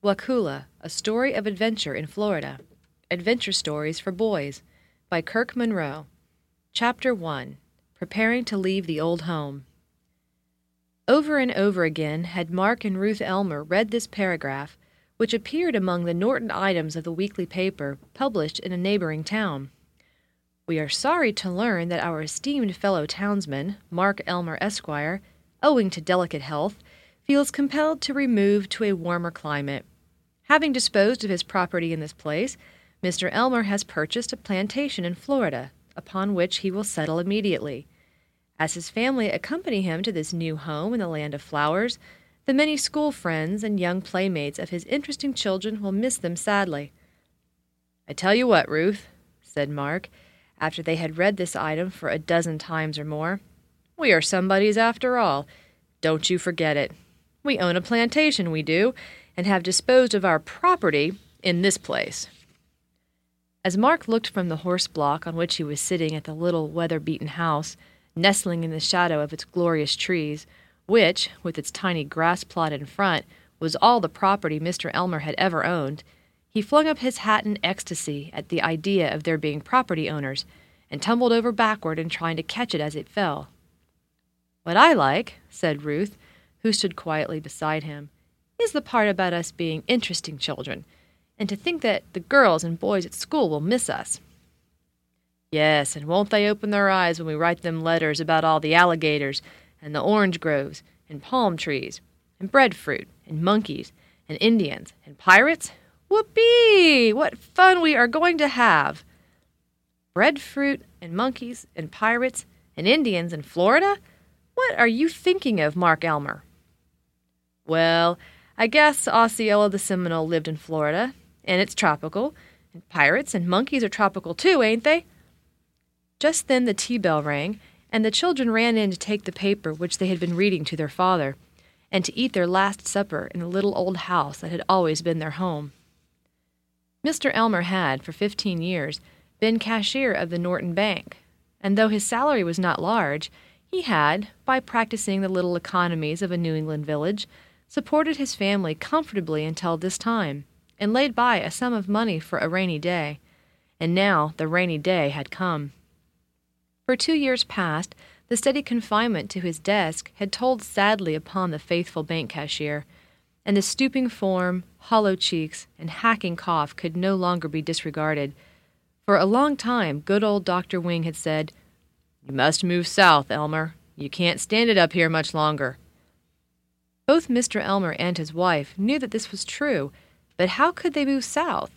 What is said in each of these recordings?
Wakulla, A Story of Adventure in Florida. Adventure Stories for Boys by Kirk Munroe. Chapter 1 Preparing to Leave the Old Home. Over and over again had Mark and Ruth Elmer read this paragraph, which appeared among the Norton items of the weekly paper published in a neighboring town. We are sorry to learn that our esteemed fellow townsman, Mark Elmer, Esquire, owing to delicate health, feels compelled to remove to a warmer climate. Having disposed of his property in this place, Mr. Elmer has purchased a plantation in Florida, upon which he will settle immediately. As his family accompany him to this new home in the land of flowers, the many school friends and young playmates of his interesting children will miss them sadly. I tell you what, Ruth, said Mark, after they had read this item for a dozen times or more, we are somebody's after all. Don't you forget it. We own a plantation, we do, and have disposed of our property in this place. As Mark looked from the horse block on which he was sitting at the little weather beaten house, nestling in the shadow of its glorious trees, which, with its tiny grass plot in front, was all the property Mr. Elmer had ever owned, he flung up his hat in ecstasy at the idea of their being property owners, and tumbled over backward in trying to catch it as it fell. What I like, said Ruth, who stood quietly beside him, is the part about us being interesting children, and to think that the girls and boys at school will miss us. Yes, and won't they open their eyes when we write them letters about all the alligators, and the orange groves, and palm trees, and breadfruit, and monkeys, and Indians, and pirates? Whoopee! What fun we are going to have! Breadfruit, and monkeys, and pirates, and Indians in Florida? What are you thinking of, Mark Elmer? Well, I guess Osceola the Seminole lived in Florida, and it's tropical, and pirates and monkeys are tropical too, ain't they? Just then the tea bell rang, and the children ran in to take the paper which they had been reading to their father, and to eat their last supper in the little old house that had always been their home. Mr. Elmer had, for fifteen years, been cashier of the Norton Bank, and though his salary was not large, he had, by practicing the little economies of a New England village, supported his family comfortably until this time, and laid by a sum of money for a rainy day. And now the rainy day had come. For two years past, the steady confinement to his desk had told sadly upon the faithful bank cashier, and the stooping form, hollow cheeks, and hacking cough could no longer be disregarded. For a long time, good old Dr. Wing had said, You must move south, Elmer. You can't stand it up here much longer. Both Mr. Elmer and his wife knew that this was true, but how could they move south?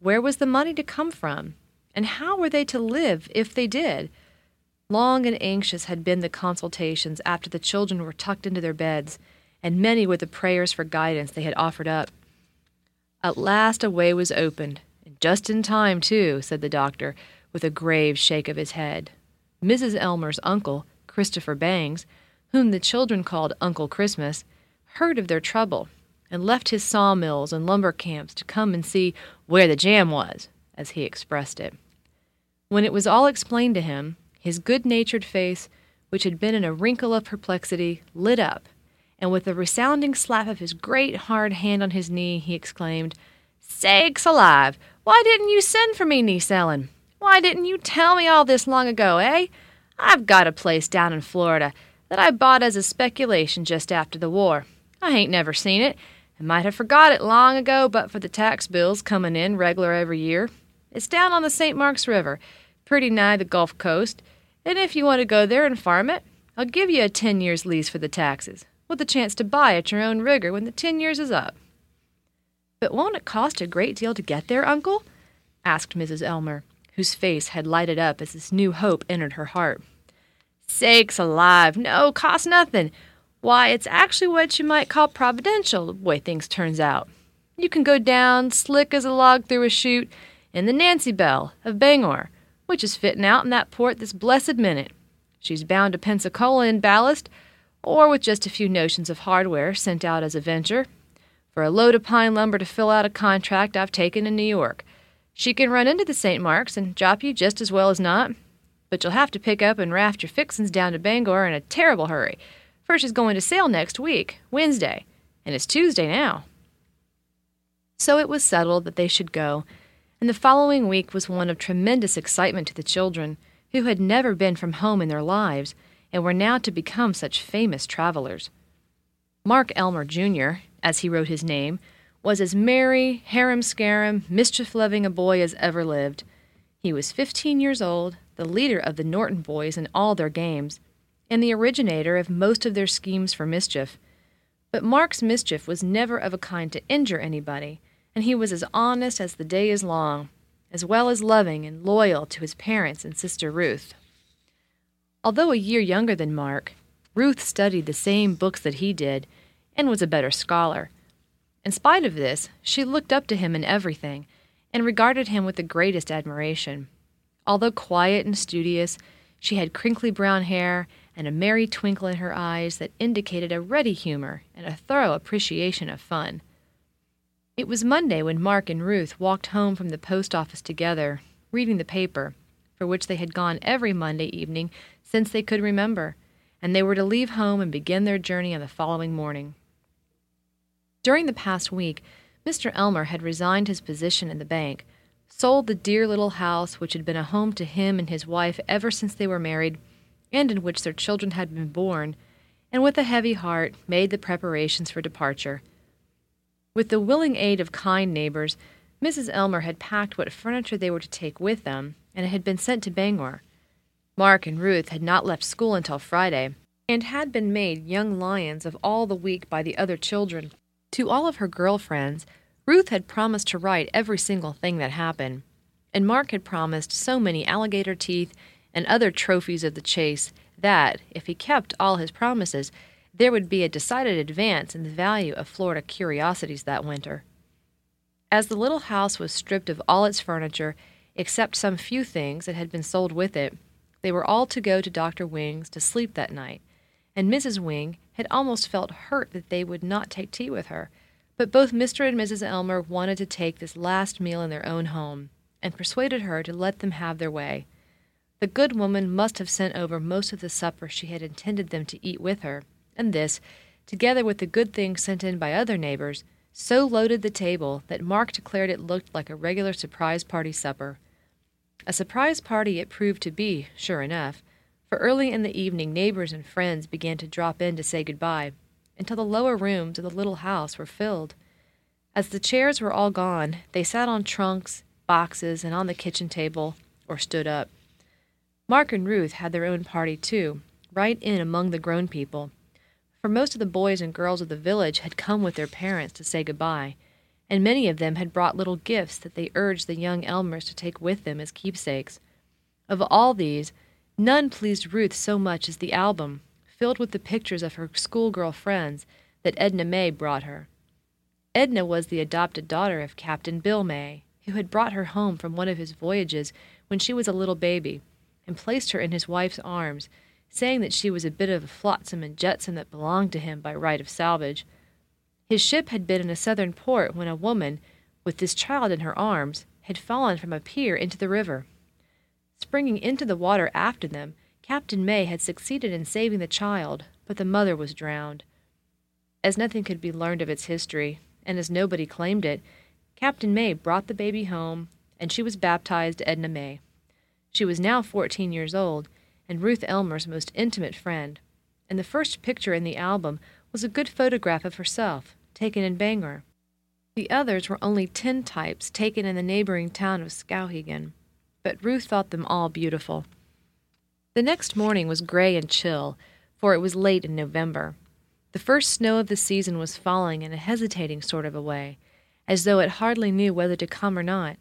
Where was the money to come from? And how were they to live if they did? Long and anxious had been the consultations after the children were tucked into their beds, and many were the prayers for guidance they had offered up. At last a way was opened, and just in time, too, said the doctor, with a grave shake of his head. Mrs. Elmer's uncle, Christopher Bangs, whom the children called Uncle Christmas, heard of their trouble and left his sawmills and lumber camps to come and see where the jam was, as he expressed it. When it was all explained to him, his good natured face, which had been in a wrinkle of perplexity, lit up, and with a resounding slap of his great hard hand on his knee, he exclaimed, Sakes alive! Why didn't you send for me, niece Ellen? Why didn't you tell me all this long ago, eh? I've got a place down in Florida that I bought as a speculation just after the war. I ain't never seen it, and might have forgot it long ago but for the tax bills comin' in reg'lar every year. It's down on the St. Marks River, pretty nigh the Gulf Coast, and if you want to go there and farm it, I'll give you a ten years lease for the taxes, with a chance to buy at your own rigor when the ten years is up. But won't it cost a great deal to get there, Uncle? asked Mrs. Elmer, whose face had lighted up as this new hope entered her heart. Sakes alive, no, cost nothing. Why, it's actually what you might call providential, the way things turns out. You can go down, slick as a log through a chute, in the Nancy Bell of Bangor, which is fitting out in that port this blessed minute. She's bound to Pensacola in ballast, or with just a few notions of hardware sent out as a venture. For a load of pine lumber to fill out a contract I've taken in New York. She can run into the St. Marks and drop you just as well as not, but you'll have to pick up and raft your fixins down to Bangor in a terrible hurry for she's going to sail next week, Wednesday, and it's Tuesday now. So it was settled that they should go, and the following week was one of tremendous excitement to the children, who had never been from home in their lives and were now to become such famous travelers. Mark Elmer, Jr., as he wrote his name, was as merry, harum scarum, mischief loving a boy as ever lived. He was fifteen years old, the leader of the Norton boys in all their games, and the originator of most of their schemes for mischief. But Mark's mischief was never of a kind to injure anybody, and he was as honest as the day is long, as well as loving and loyal to his parents and sister Ruth. Although a year younger than Mark, Ruth studied the same books that he did and was a better scholar. In spite of this, she looked up to him in everything and regarded him with the greatest admiration. Although quiet and studious, she had crinkly brown hair and a merry twinkle in her eyes that indicated a ready humor and a thorough appreciation of fun. It was Monday when Mark and Ruth walked home from the post office together, reading the paper, for which they had gone every Monday evening since they could remember, and they were to leave home and begin their journey on the following morning. During the past week, Mr. Elmer had resigned his position in the bank, sold the dear little house which had been a home to him and his wife ever since they were married, and in which their children had been born, and with a heavy heart made the preparations for departure. With the willing aid of kind neighbors, Mrs. Elmer had packed what furniture they were to take with them, and it had been sent to Bangor. Mark and Ruth had not left school until Friday, and had been made young lions of all the week by the other children. To all of her girl friends, Ruth had promised to write every single thing that happened, and Mark had promised so many alligator teeth and other trophies of the chase that, if he kept all his promises, there would be a decided advance in the value of Florida curiosities that winter. As the little house was stripped of all its furniture, except some few things that had been sold with it, they were all to go to Dr. Wing's to sleep that night, and Mrs. Wing had almost felt hurt that they would not take tea with her. But both Mr. and Mrs. Elmer wanted to take this last meal in their own home, and persuaded her to let them have their way. The good woman must have sent over most of the supper she had intended them to eat with her, and this, together with the good things sent in by other neighbors, so loaded the table that Mark declared it looked like a regular surprise party supper. A surprise party it proved to be, sure enough, for early in the evening neighbors and friends began to drop in to say goodbye, until the lower rooms of the little house were filled. As the chairs were all gone, they sat on trunks, boxes, and on the kitchen table, or stood up. Mark and Ruth had their own party, too, right in among the grown people. For most of the boys and girls of the village had come with their parents to say goodbye, and many of them had brought little gifts that they urged the young Elmers to take with them as keepsakes. Of all these, none pleased Ruth so much as the album, filled with the pictures of her schoolgirl friends, that Edna May brought her. Edna was the adopted daughter of Captain Bill May, who had brought her home from one of his voyages when she was a little baby and placed her in his wife's arms, saying that she was a bit of a flotsam and jetsam that belonged to him by right of salvage. His ship had been in a southern port when a woman, with this child in her arms, had fallen from a pier into the river. Springing into the water after them, Captain May had succeeded in saving the child, but the mother was drowned. As nothing could be learned of its history, and as nobody claimed it, Captain May brought the baby home, and she was baptized Edna May. She was now fourteen years old, and Ruth Elmer's most intimate friend, and the first picture in the album was a good photograph of herself, taken in Bangor. The others were only tintypes taken in the neighboring town of Skowhegan, but Ruth thought them all beautiful. The next morning was gray and chill, for it was late in November. The first snow of the season was falling in a hesitating sort of a way, as though it hardly knew whether to come or not,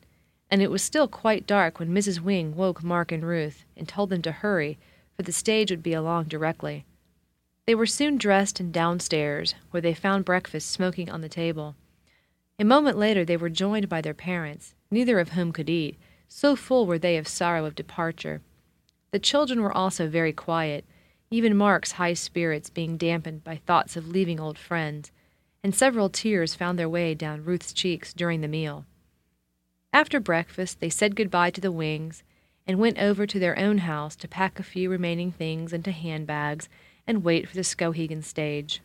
and it was still quite dark when Mrs. Wing woke Mark and Ruth and told them to hurry, for the stage would be along directly. They were soon dressed and downstairs, where they found breakfast smoking on the table. A moment later they were joined by their parents, neither of whom could eat, so full were they of sorrow of departure. The children were also very quiet, even Mark's high spirits being dampened by thoughts of leaving old friends, and several tears found their way down Ruth's cheeks during the meal. After breakfast, they said good-bye to the Wings and went over to their own house to pack a few remaining things into handbags and wait for the Skowhegan stage.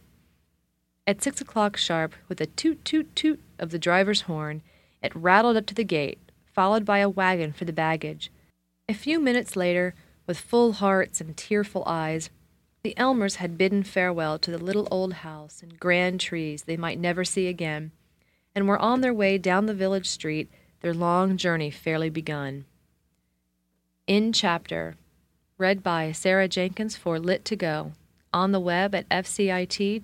At six o'clock sharp, with a toot toot toot of the driver's horn, it rattled up to the gate, followed by a wagon for the baggage. A few minutes later, with full hearts and tearful eyes, the Elmers had bidden farewell to the little old house and grand trees they might never see again, and were on their way down the village street, their long journey fairly begun. In chapter, read by Sarah Jenkins for Lit2Go, on the web at fcit.usf.edu.